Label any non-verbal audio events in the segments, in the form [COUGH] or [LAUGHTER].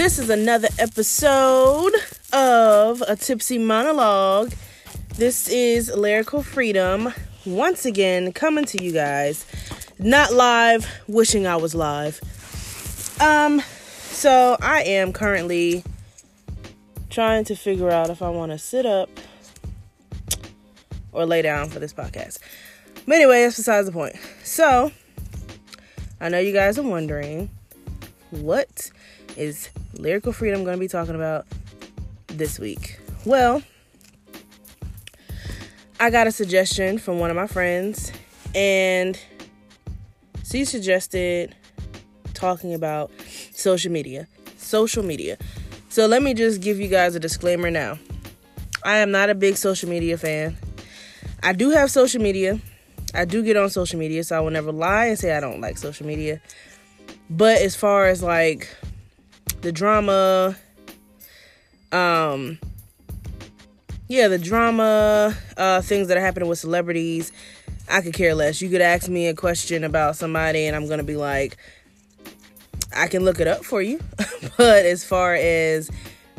This is another episode of a tipsy monologue. This is Lyrical Freedom once again coming to you guys. Not live, wishing I was live. Um, so I am currently trying to figure out if I want to sit up or lay down for this podcast. But anyway, that's besides the point. So, I know you guys are wondering what is lyrical freedom going to be talking about this week? Well, I got a suggestion from one of my friends, and she suggested talking about social media. Social media. So, let me just give you guys a disclaimer now. I am not a big social media fan. I do have social media. I do get on social media, so I will never lie and say I don't like social media. But as far as like the drama, um, yeah, the drama, uh, things that are happening with celebrities, I could care less. You could ask me a question about somebody, and I'm gonna be like, I can look it up for you. [LAUGHS] but as far as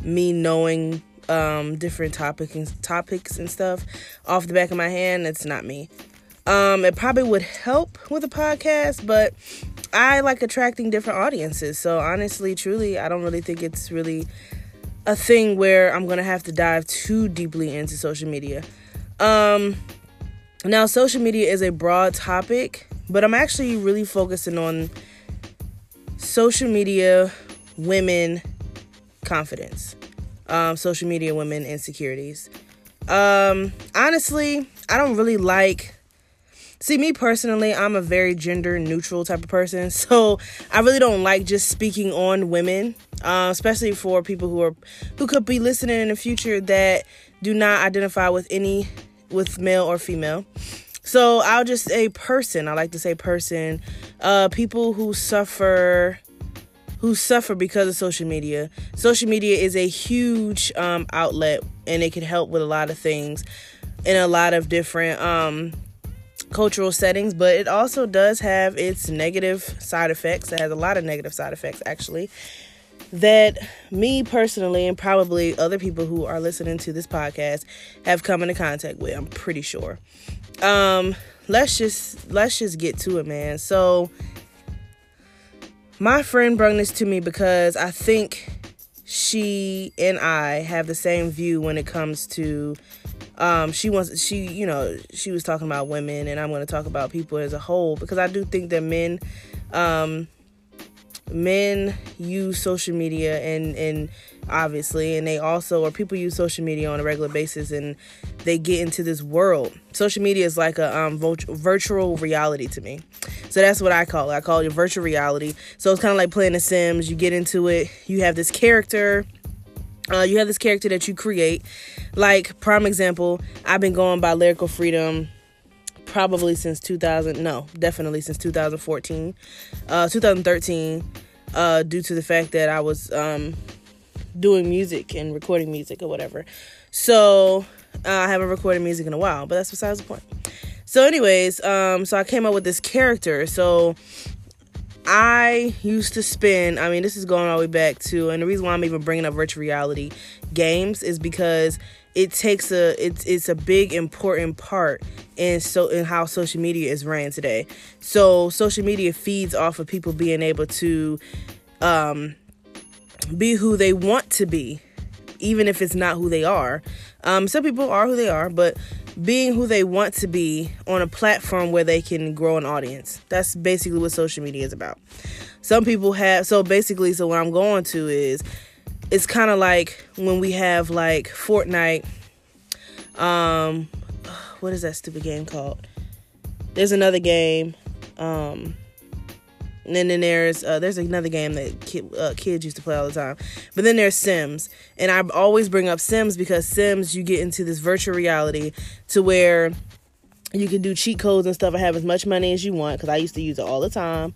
me knowing um, different topics and topics and stuff off the back of my hand, it's not me. Um, it probably would help with a podcast, but I like attracting different audiences. So honestly, truly, I don't really think it's really a thing where I'm gonna have to dive too deeply into social media. Um, now, social media is a broad topic, but I'm actually really focusing on social media women confidence, um, social media women insecurities. Um, honestly, I don't really like See, me personally, I'm a very gender neutral type of person. [LAUGHS] So I really don't like just speaking on women, uh, especially for people who are who could be listening in the future that do not identify with any with male or female. So I'll just say person. I like to say person. Uh, people who suffer who suffer because of social media. Social media is a huge um, outlet and it can help with a lot of things in a lot of different um, cultural settings, but it also does have its negative side effects. It has a lot of negative side effects, actually, that me personally and probably other people who are listening to this podcast have come into contact with. I'm pretty sure. Um, let's just let's just get to it, man. So, my friend brought this to me because I think she and I have the same view when it comes to um, she wants she you know she was talking about women and i'm going to talk about people as a whole because i do think that men um, men use social media and and obviously and they also or people use social media on a regular basis and they get into this world. Social media is like a um, virtual reality to me. So that's what i call it. I call it virtual reality. So it's kind of like playing the sims. You get into it you have this character uh, you have this character that you create. Like, prime example, I've been going by Lyrical Freedom probably since 2000. No, definitely since 2014, uh, 2013, uh, due to the fact that I was um, doing music and recording music or whatever. So, uh, I haven't recorded music in a while, but that's besides the point. So, anyways, um, so I came up with this character. So, I used to spend, I mean, this is going all the way back to, and the reason why I'm even bringing up virtual reality games is because it takes a it's it's a big important part in so in how social media is ran today. So social media feeds off of people being able to um be who they want to be, even if it's not who they are. Um, some people are who they are, but being who they want to be on a platform where they can grow an audience. That's basically what social media is about. Some people have so basically so what I'm going to is it's kind of like when we have like Fortnite um what is that stupid game called? There's another game um and then there's uh, there's another game that uh, kids used to play all the time. But then there's Sims, and I always bring up Sims because Sims you get into this virtual reality to where you can do cheat codes and stuff and have as much money as you want. Because I used to use it all the time,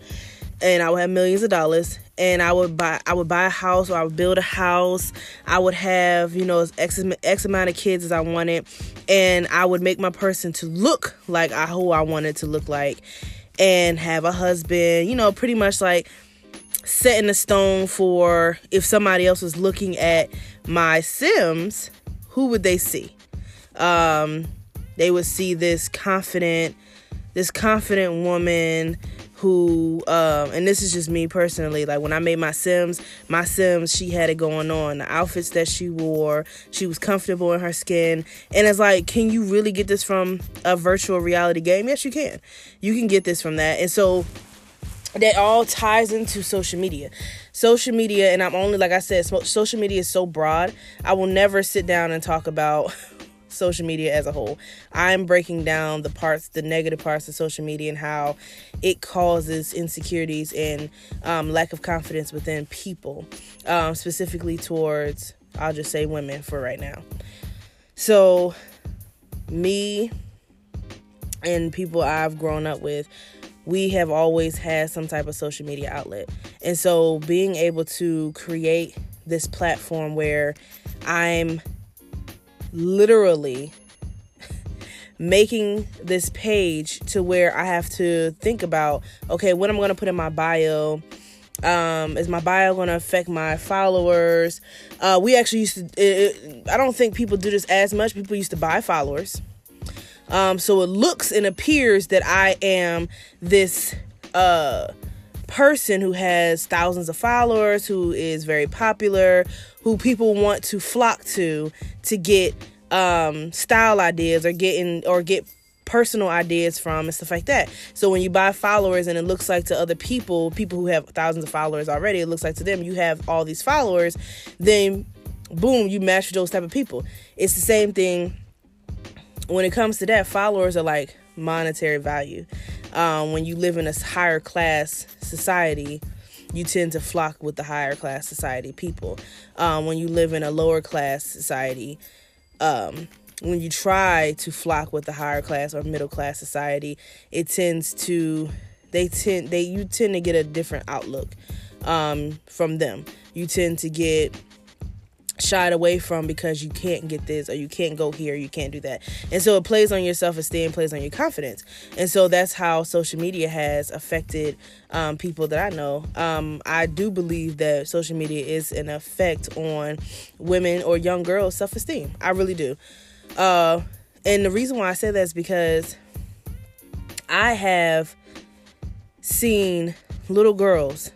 and I would have millions of dollars, and I would buy I would buy a house or I would build a house. I would have you know x x amount of kids as I wanted, and I would make my person to look like I who I wanted to look like and have a husband, you know, pretty much like set in the stone for if somebody else was looking at my Sims, who would they see? Um, they would see this confident, this confident woman who um and this is just me personally like when i made my sims my sims she had it going on. The outfits that she wore she was comfortable in her skin. And it's like can you really get this from a virtual reality game? Yes you can. You can get this from that. And so that all ties into social media. Social media and i'm only like i said social media is so broad i will never sit down and talk about [LAUGHS] social media as a whole. I'm breaking down the parts, the negative parts of social media and how it causes insecurities and um, lack of confidence within people, um, specifically towards, I'll just say women for right now. So, me and people I've grown up with, we have always had some type of social media outlet. And so, being able to create this platform where I'm literally making this page to where I have to think about okay, what I'm going to put in my bio. Um, is my bio going to affect my followers? Uh, we actually used to, it, it, I don't think people do this as much. People used to buy followers. Um, so it looks and appears that I am this uh, person who has thousands of followers, who is very popular, who people want to flock to to get um, style ideas or getting or get personal ideas from and stuff like that. So when you buy followers and it looks like to other people, people who have thousands of followers already, it looks like to them you have all these followers, then boom, you match those type of people. It's the same thing when it comes to that. Followers are like monetary value. Um, when you live in a higher class society, you tend to flock with the higher class society people. Um, when you live in a lower class society, um, when you try to flock with the higher class or middle class society, it tends to they tend they you tend to get a different outlook um, from them. You tend to get shied away from because you can't get this or you can't go here, you can't do that. And so it plays on your self esteem, plays on your confidence. And so that's how social media has affected um, people that I know. Um, I do believe that social media is an effect on women or young girls' self esteem. I really do. Uh, and the reason why I say that is because I have seen little girls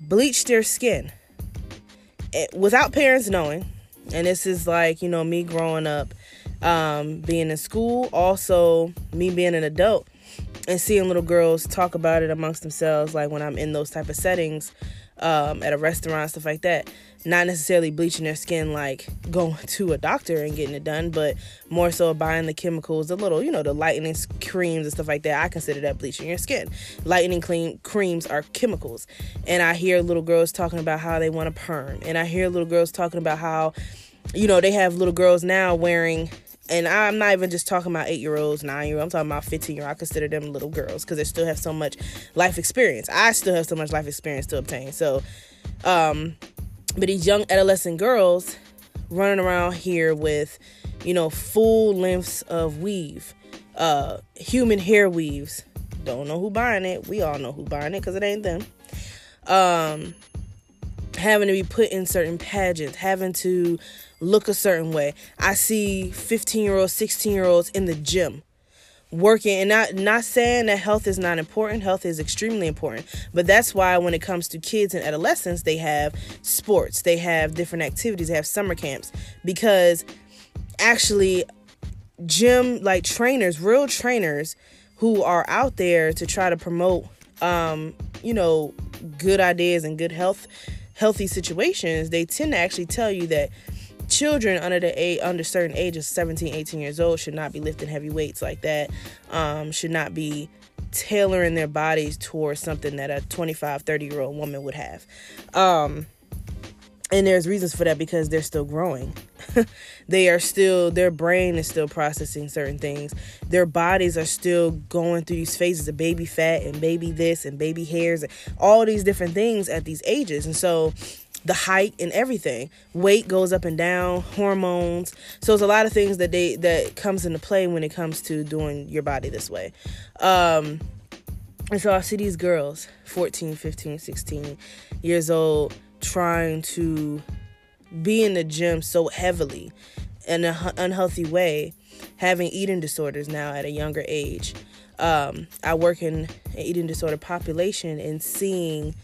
bleach their skin without parents knowing, and this is like, you know, me growing up, um, being in school, also me being an adult and seeing little girls talk about it amongst themselves, like when I'm in those type of settings, um, at a restaurant, stuff like that not necessarily bleaching their skin like going [LAUGHS] to a doctor and getting it done, but more so buying the chemicals, the little, you know, the lightening creams and stuff like that. I consider that bleaching your skin. Lightening clean creams are chemicals. And I hear little girls talking about how they want a perm. And I hear little girls talking about how, you know, they have little girls now wearing and I'm not even just talking about eight year olds, nine year olds. I'm talking about 15 year olds. I consider them little girls because they still have so much life experience. I still have so much life experience to obtain. So, um, but these young adolescent girls running around here with, you know, full lengths of weave, uh, human hair weaves. Don't know who buying it. We all know who buying it because it ain't them. Um, having to be put in certain pageants, having to look a certain way. I see 15 year olds, 16 year olds in the gym working and not not saying that health is not important health is extremely important but that's why when it comes to kids and adolescents they have sports they have different activities they have summer camps because actually gym like trainers real trainers who are out there to try to promote um you know good ideas and good health healthy situations they tend to actually tell you that children under the age under certain ages 17 18 years old should not be lifting heavy weights like that um, should not be tailoring their bodies towards something that a 25 30 year old woman would have. Um, and there's reasons for that because they're still growing [LAUGHS] they are still their brain is still processing certain things their bodies are still going through these phases of baby fat and baby this and baby hairs and all these different things at these ages and so the height and everything. Weight goes up and down, hormones. So it's a lot of things that they that comes into play when it comes to doing your body this way. Um And so I see these girls, 14, 15, 16 years old, trying to be in the gym so heavily in an unhealthy way, having eating disorders now at a younger age. Um, I work in an eating disorder population and seeing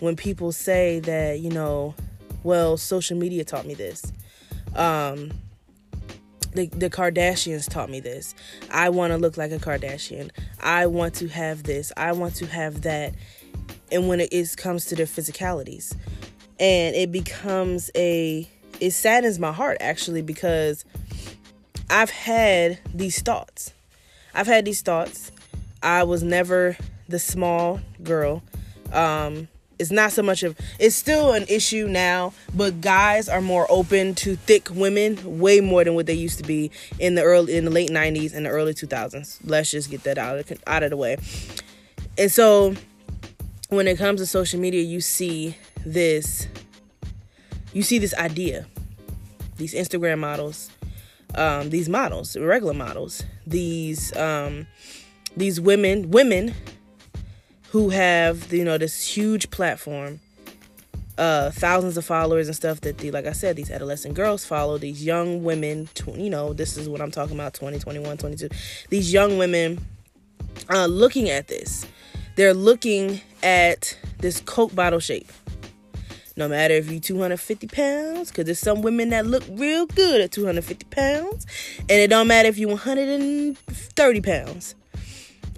when people say that, you know, well, social media taught me this. Um, the, the Kardashians taught me this. I want to look like a Kardashian. I want to have this. I want to have that. And when it is, comes to their physicalities, and it becomes a, it saddens my heart actually because I've had these thoughts. I've had these thoughts. I was never the small girl. Um, it's not so much of it's still an issue now but guys are more open to thick women way more than what they used to be in the early in the late 90s and the early 2000s let's just get that out of out of the way and so when it comes to social media you see this you see this idea these instagram models um, these models regular models these um, these women women who have you know this huge platform uh thousands of followers and stuff that the like i said these adolescent girls follow these young women tw- you know this is what i'm talking about 20 21 22 these young women uh looking at this they're looking at this coke bottle shape. No matter if you 250 pounds because there's some women that look real good at 250 pounds and it don't matter if you 130 pounds.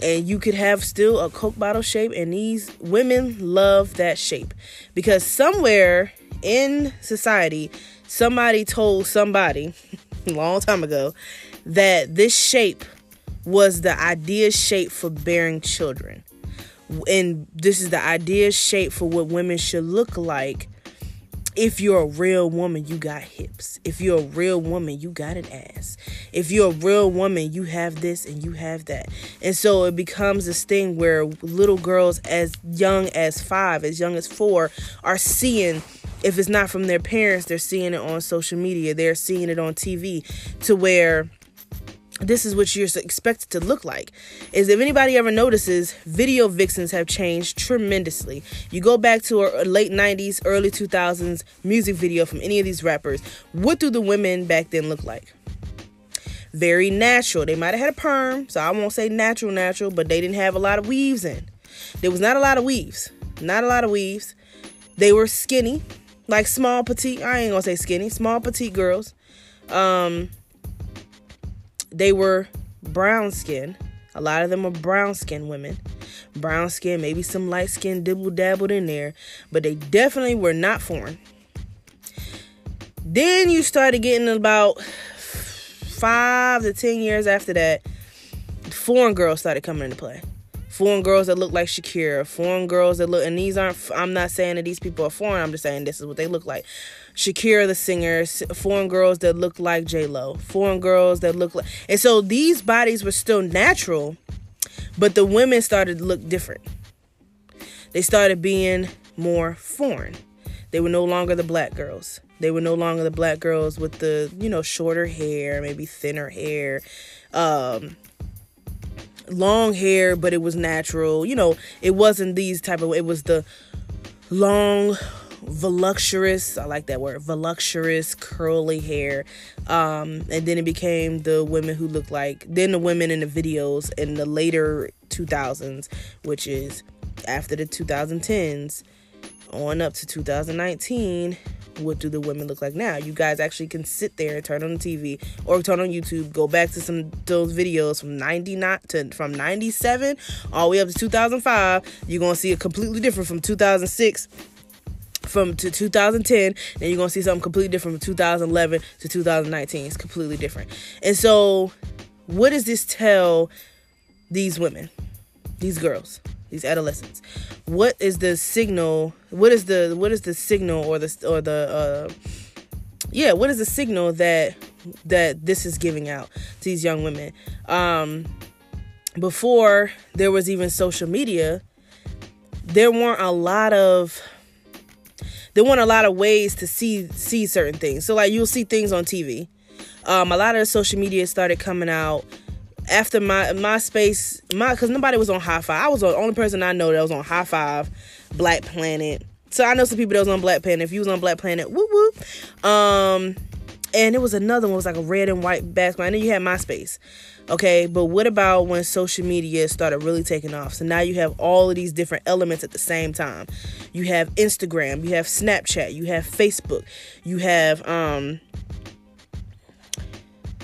And you could have still a coke bottle shape and these women love that shape. Because somewhere in society somebody told somebody a [LAUGHS] long time ago that this shape was the ideal shape for bearing children and this is the ideal shape for what women should look like if you're a real woman, you got hips. If you're a real woman, you got an ass. If you're a real woman, you have this and you have that. And so it becomes this thing where little girls as young as five, as young as four, are seeing if it's not from their parents, they're seeing it on social media, they're seeing it on TV to where this is what you're expected to look like is if anybody ever notices video vixens have changed tremendously. You go back to a late 90s early 2000s music video from any of these rappers what do the women back then look like? Very natural. They might have had a perm so i won't say natural natural but they didn't have a lot of weaves in. There was not a lot of weaves not a lot of weaves. They were skinny like small petite i ain't gonna say skinny small petite girls. Um they were brown skin. A lot of them were brown skin women. Brown skin, maybe some light skin dibble dabbled in there, but they definitely were not foreign. Then you started getting about five to ten years after that, foreign girls started coming into play. Foreign girls that look like Shakira, foreign girls that look, and these aren't, I'm not saying that these people are foreign, I'm just saying this is what they look like. Shakira the singer, foreign girls that look like J Lo, foreign girls that look like, and so these bodies were still natural, but the women started to look different. They started being more foreign. They were no longer the black girls. They were no longer the black girls with the, you know, shorter hair, maybe thinner hair, um, long hair, but it was natural. You know, it wasn't these type of. It was the long voluptuous i like that word voluptuous curly hair. Um, and then it became the women who look like then the women in the videos in the later 2000s which is after the 2010s on up to 2019 what do the women look like now? You guys actually can sit there and turn on the tv or turn on youtube go back to some those videos from 99 to from 97 all the way up to 2005 you're gonna see it completely different from 2006 from to 2010 then you're gonna see something completely different from 2011 to 2019 it's completely different. And so what does this tell these women these girls these adolescents? What is the signal what is the what is the signal or the or the uh yeah what is the signal that that this is giving out to these young women? Um before there was even social media. There weren't a lot of there weren't a lot of ways to see see certain things. So like you'll see things on TV. Um, a lot of the social media started coming out after my MySpace, my because nobody was on Hi5. I was the only person I know that was on Hi5, Black Planet. So I know some people that was on Black Planet. If you was on Black Planet, whoop whoop. Um, and it was another one was like a red and white basketball. I then you had MySpace. Okay, but what about when social media started really taking off? So now you have all of these different elements at the same time. You have Instagram, you have Snapchat, you have Facebook, you have um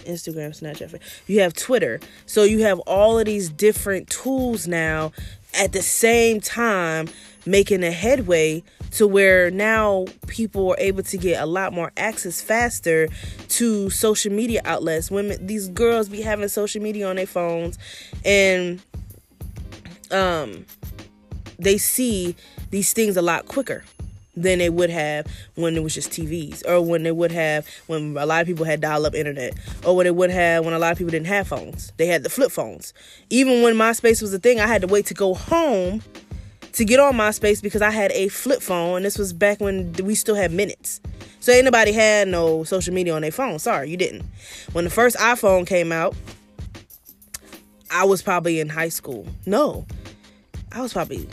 Instagram, Snapchat, you have Twitter. So you have all of these different tools now at the same time making a headway to where now people are able to get a lot more access faster to social media outlets. Women, these girls be having social media on their phones, and um, they see these things a lot quicker than they would have when it was just TVs or when they would have when a lot of people had dial up internet or when it would have when a lot of people didn't have phones. They had the flip phones. Even when MySpace was a thing, I had to wait to go home to get on MySpace because I had a flip phone and this was back when we still had minutes. So anybody had no social media on their phone. Sorry, you didn't. When the first iPhone came out, I was probably in high school. No. I was probably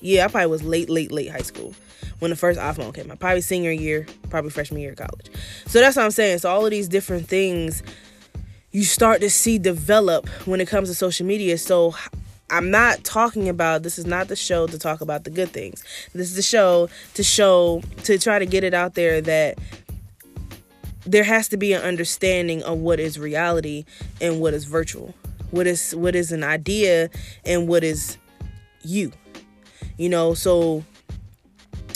yeah, I probably was late, late, late high school when the first iPhone came out. Probably senior year, probably freshman year of college. So that's what I'm saying. So all of these different things you start to see develop when it comes to social media. So I'm not talking about this is not the show to talk about the good things. This is the show to show to try to get it out there that there has to be an understanding of what is reality and what is virtual. What is what is an idea and what is you. You know, so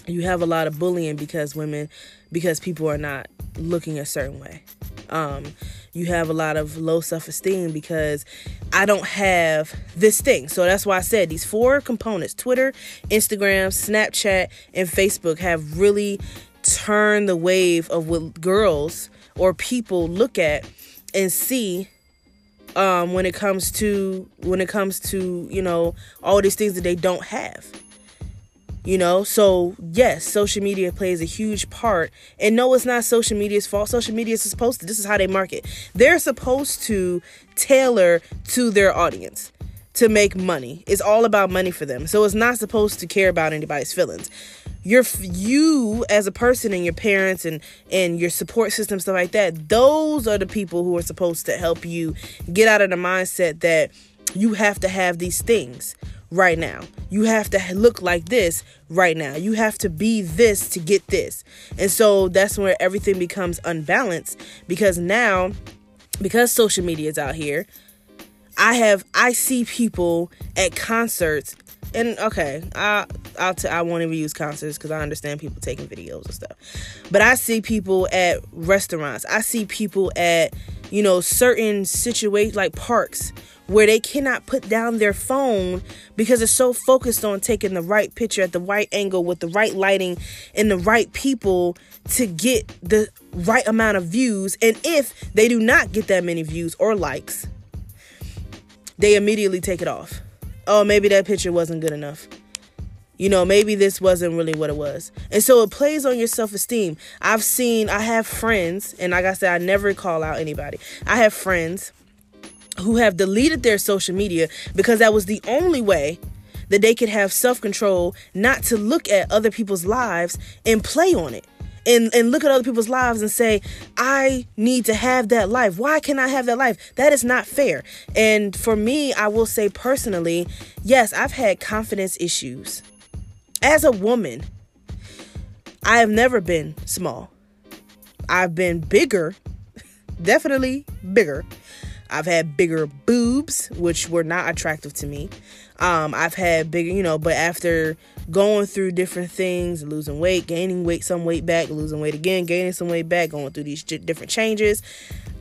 you have a lot of bullying because women because people are not looking a certain way. Um, you have a lot of low self-esteem because i don't have this thing. So that's why i said these four components twitter instagram snapchat and facebook have really turned the wave of what girls or people look at and see um, when it comes to when it comes to you know all these things that they don't have you know, so yes, social media plays a huge part. And no, it's not social media's fault. Social media is supposed to, this is how they market. They're supposed to tailor to their audience to make money. It's all about money for them. So it's not supposed to care about anybody's feelings. Your you as a person and your parents and and your support system stuff like that. Those are the people who are supposed to help you get out of the mindset that you have to have these things right now. You have to look like this right now. You have to be this to get this. And so that's where everything becomes unbalanced because now because social media is out here, I have I see people at concerts and okay, I I'll t- I won't even use concerts because I understand people taking videos and stuff. But I see people at restaurants. I see people at you know certain situations like parks where they cannot put down their phone because it's so focused on taking the right picture at the right angle with the right lighting and the right people to get the right amount of views. And if they do not get that many views or likes, they immediately take it off. Oh, maybe that picture wasn't good enough. You know, maybe this wasn't really what it was. And so it plays on your self esteem. I've seen, I have friends, and like I said, I never call out anybody. I have friends who have deleted their social media because that was the only way that they could have self control not to look at other people's lives and play on it. And, and look at other people's lives and say, I need to have that life. Why can I have that life? That is not fair. And for me, I will say personally, yes, I've had confidence issues. As a woman, I have never been small. I've been bigger, [LAUGHS] definitely bigger I've had bigger boobs, which were not attractive to me. Um, I've had bigger, you know, but after going through different things, losing weight, gaining weight, some weight back, losing weight again, gaining some weight back, going through these different changes,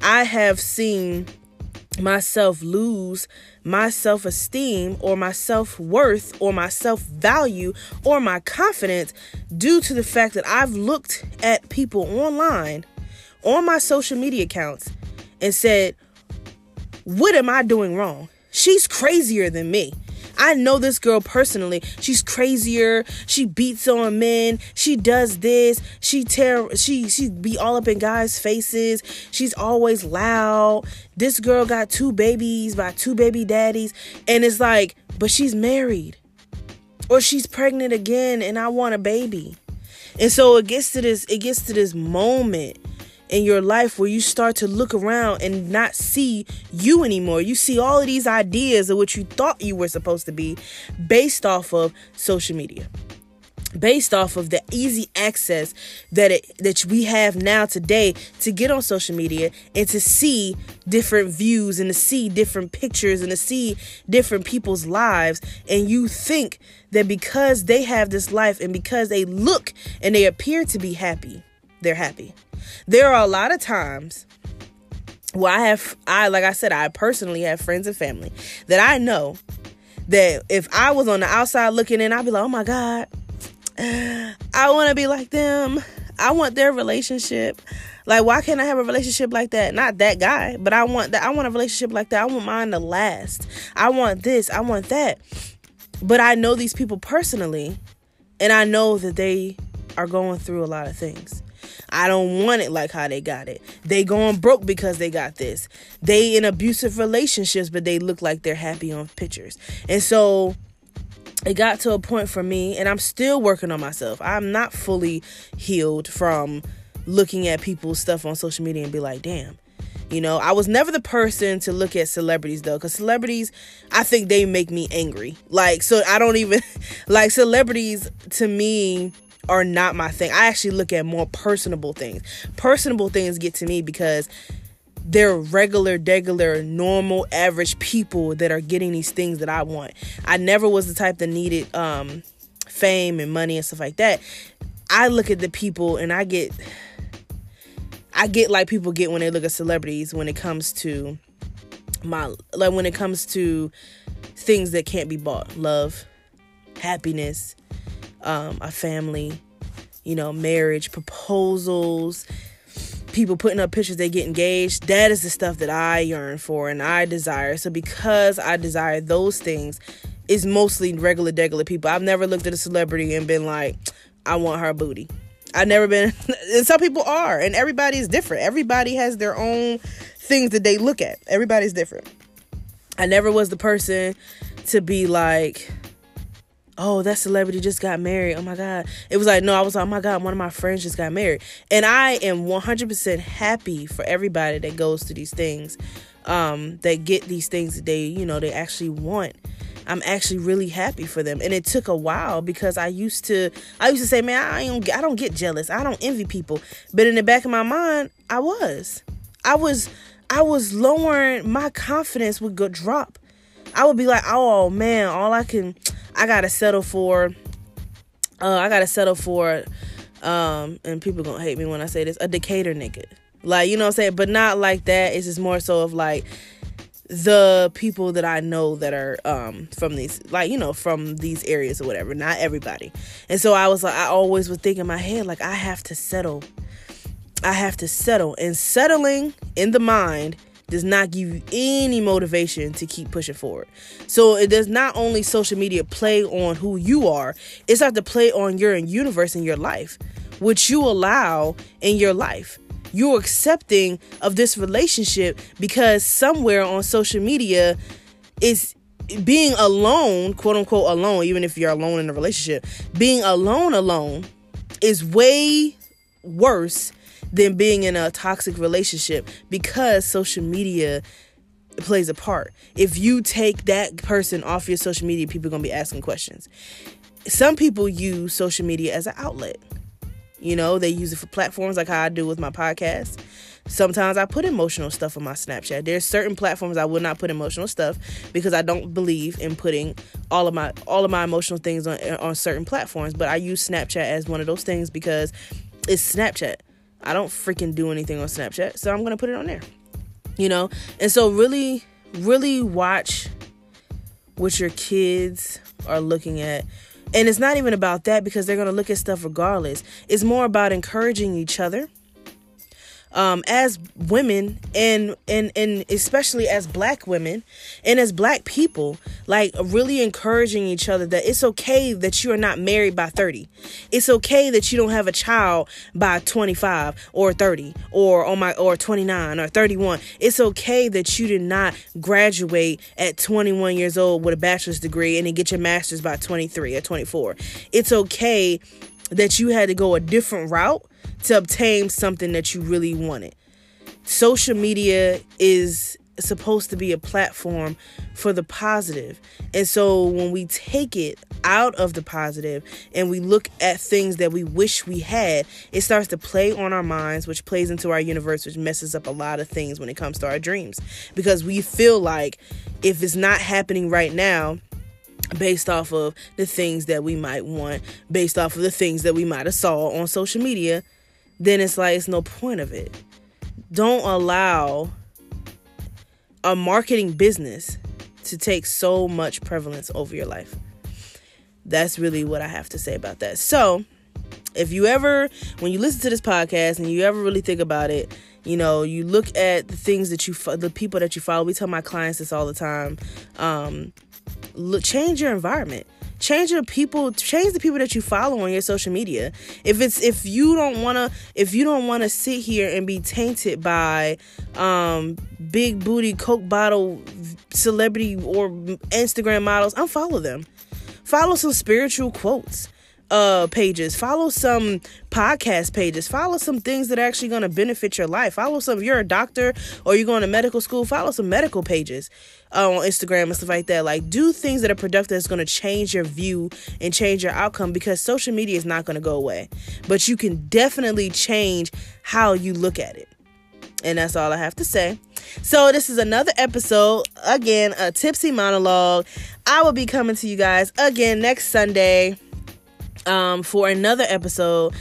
I have seen myself lose my self esteem or my self worth or my self value or my confidence due to the fact that I've looked at people online on my social media accounts and said, what am I doing wrong? She's crazier than me. I know this girl personally. She's crazier. She beats on men. She does this. She tear she she be all up in guys' faces. She's always loud. This girl got two babies by two baby daddies and it's like, but she's married. Or she's pregnant again and I want a baby. And so it gets to this it gets to this moment in your life where you start to look around and not see you anymore. You see all of these ideas of what you thought you were supposed to be based off of social media. Based off of the easy access that it that we have now today to get on social media and to see different views and to see different pictures and to see different people's lives and you think that because they have this life and because they look and they appear to be happy they're happy there are a lot of times where I have, I like I said, I personally have friends and family that I know that if I was on the outside looking in, I'd be like, oh my God, [SIGHS] I want to be like them. I want their relationship. Like, why can't I have a relationship like that? Not that guy, but I want that. I want a relationship like that. I want mine to last. I want this. I want that. But I know these people personally, and I know that they are going through a lot of things. I don't want it like how they got it. They going broke because they got this. They in abusive relationships, but they look like they're happy on pictures. And so it got to a point for me, and I'm still working on myself. I'm not fully healed from looking at people's stuff on social media and be like, damn. You know, I was never the person to look at celebrities though, because celebrities, I think they make me angry. Like, so I don't even [LAUGHS] like celebrities to me are not my thing. I actually look at more personable things. Personable things get to me because they're regular, regular, normal, average people that are getting these things that I want. I never was the type that needed um, fame and money and stuff like that. I look at the people and I get I get like people get when they look at celebrities when it comes to my like when it comes to things that can't be bought. Love, happiness, um, a family, you know, marriage, proposals, people putting up pictures they get engaged. That is the stuff that I yearn for and I desire. So because I desire those things, it's mostly regular, regular people. I've never looked at a celebrity and been like, I want her booty. I've never been, [LAUGHS] and some people are, and everybody is different. Everybody has their own things that they look at. Everybody's different. I never was the person to be like, oh, that celebrity just got married. Oh my God. It was like, no, I was like, oh my God, one of my friends just got married. And I am 100% happy for everybody that goes to these things, um, that get these things that they, you know, they actually want. I'm actually really happy for them. And it took a while because I used to I used to say, man, I don't I don't get jealous. I don't envy people. But in the back of my mind, I was. I was I was lowering my confidence would go drop. I would be like, "Oh man, all I can I gotta settle for. Uh, I gotta settle for. Um, and people gonna hate me when I say this. A Decatur nigga, like you know what I'm saying, but not like that. It's just more so of like the people that I know that are um from these like you know from these areas or whatever not everybody and so I was like I always would think in my head like I have to settle I have to settle and settling in the mind does not give you any motivation to keep pushing forward. So it does not only social media play on who you are, it's have to play on your universe in your life, which you allow in your life. You're accepting of this relationship because somewhere on social media is being alone, quote unquote alone, even if you're alone in a relationship, being alone alone is way worse than being in a toxic relationship because social media plays a part. If you take that person off your social media, people are going to be asking questions. Some people use social media as an outlet. You know, they use it for platforms like how I do with my podcast. Sometimes I put emotional stuff on my Snapchat. There's certain platforms I will not put emotional stuff because I don't believe in putting all of my all of my emotional things on on certain platforms. But I use Snapchat as one of those things because it's Snapchat. I don't freaking do anything on Snapchat, so I'm gonna put it on there. You know, and so really, really watch what your kids are looking at. And it's not even about that because they're gonna look at stuff regardless. It's more about encouraging each other. Um, as women and and and especially as black women and as black people like really encouraging each other that it's okay that you are not married by 30 it's okay that you don't have a child by 25 or 30 or oh my or 29 or 31 it's okay that you did not graduate at 21 years old with a bachelor's degree and then get your master's by 23 or 24 it's okay that you had to go a different route to obtain something that you really wanted. Social media is supposed to be a platform for the positive. And so when we take it out of the positive and we look at things that we wish we had, it starts to play on our minds, which plays into our universe, which messes up a lot of things when it comes to our dreams. Because we feel like if it's not happening right now, based off of the things that we might want, based off of the things that we might have saw on social media, then it's like it's no point of it. Don't allow a marketing business to take so much prevalence over your life. That's really what I have to say about that. So, if you ever, when you listen to this podcast and you ever really think about it, you know, you look at the things that you, the people that you follow. We tell my clients this all the time. Um, look, change your environment. Change your people change the people that you follow on your social media. If it's if you don't want to if you don't want to sit here and be tainted by um big booty coke bottle celebrity or instagram models unfollow them. Follow some spiritual quotes uh pages. Follow some podcast pages. Follow some things that are actually going to benefit your life. Follow some if you're a doctor or you're going to medical school follow some medical pages uh, on instagram and stuff like that. Like do things that are productive that's going to change your view and change your outcome because social media is not going to go away. But you can definitely change how you look at it. And that's all I have to say. So, this is another episode. Again, a tipsy monologue. I will be coming to you guys again next Sunday um, for another episode.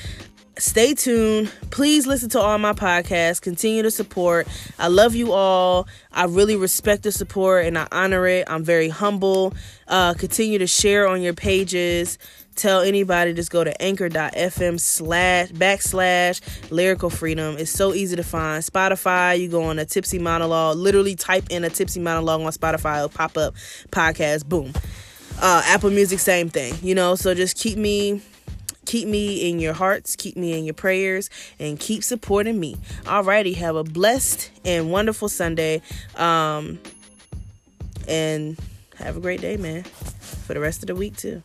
Stay tuned. Please listen to all my podcasts. Continue to support. I love you all. I really respect the support and I honor it. I'm very humble. Uh, continue to share on your pages. Tell anybody just go to anchor.fm slash backslash lyrical freedom. It's so easy to find. Spotify, you go on a tipsy monologue. Literally type in a tipsy monologue on Spotify. It'll pop up podcast. Boom. Uh, Apple Music, same thing, you know. So just keep me, keep me in your hearts, keep me in your prayers, and keep supporting me. Alrighty, have a blessed and wonderful Sunday, um, and have a great day, man. For the rest of the week too.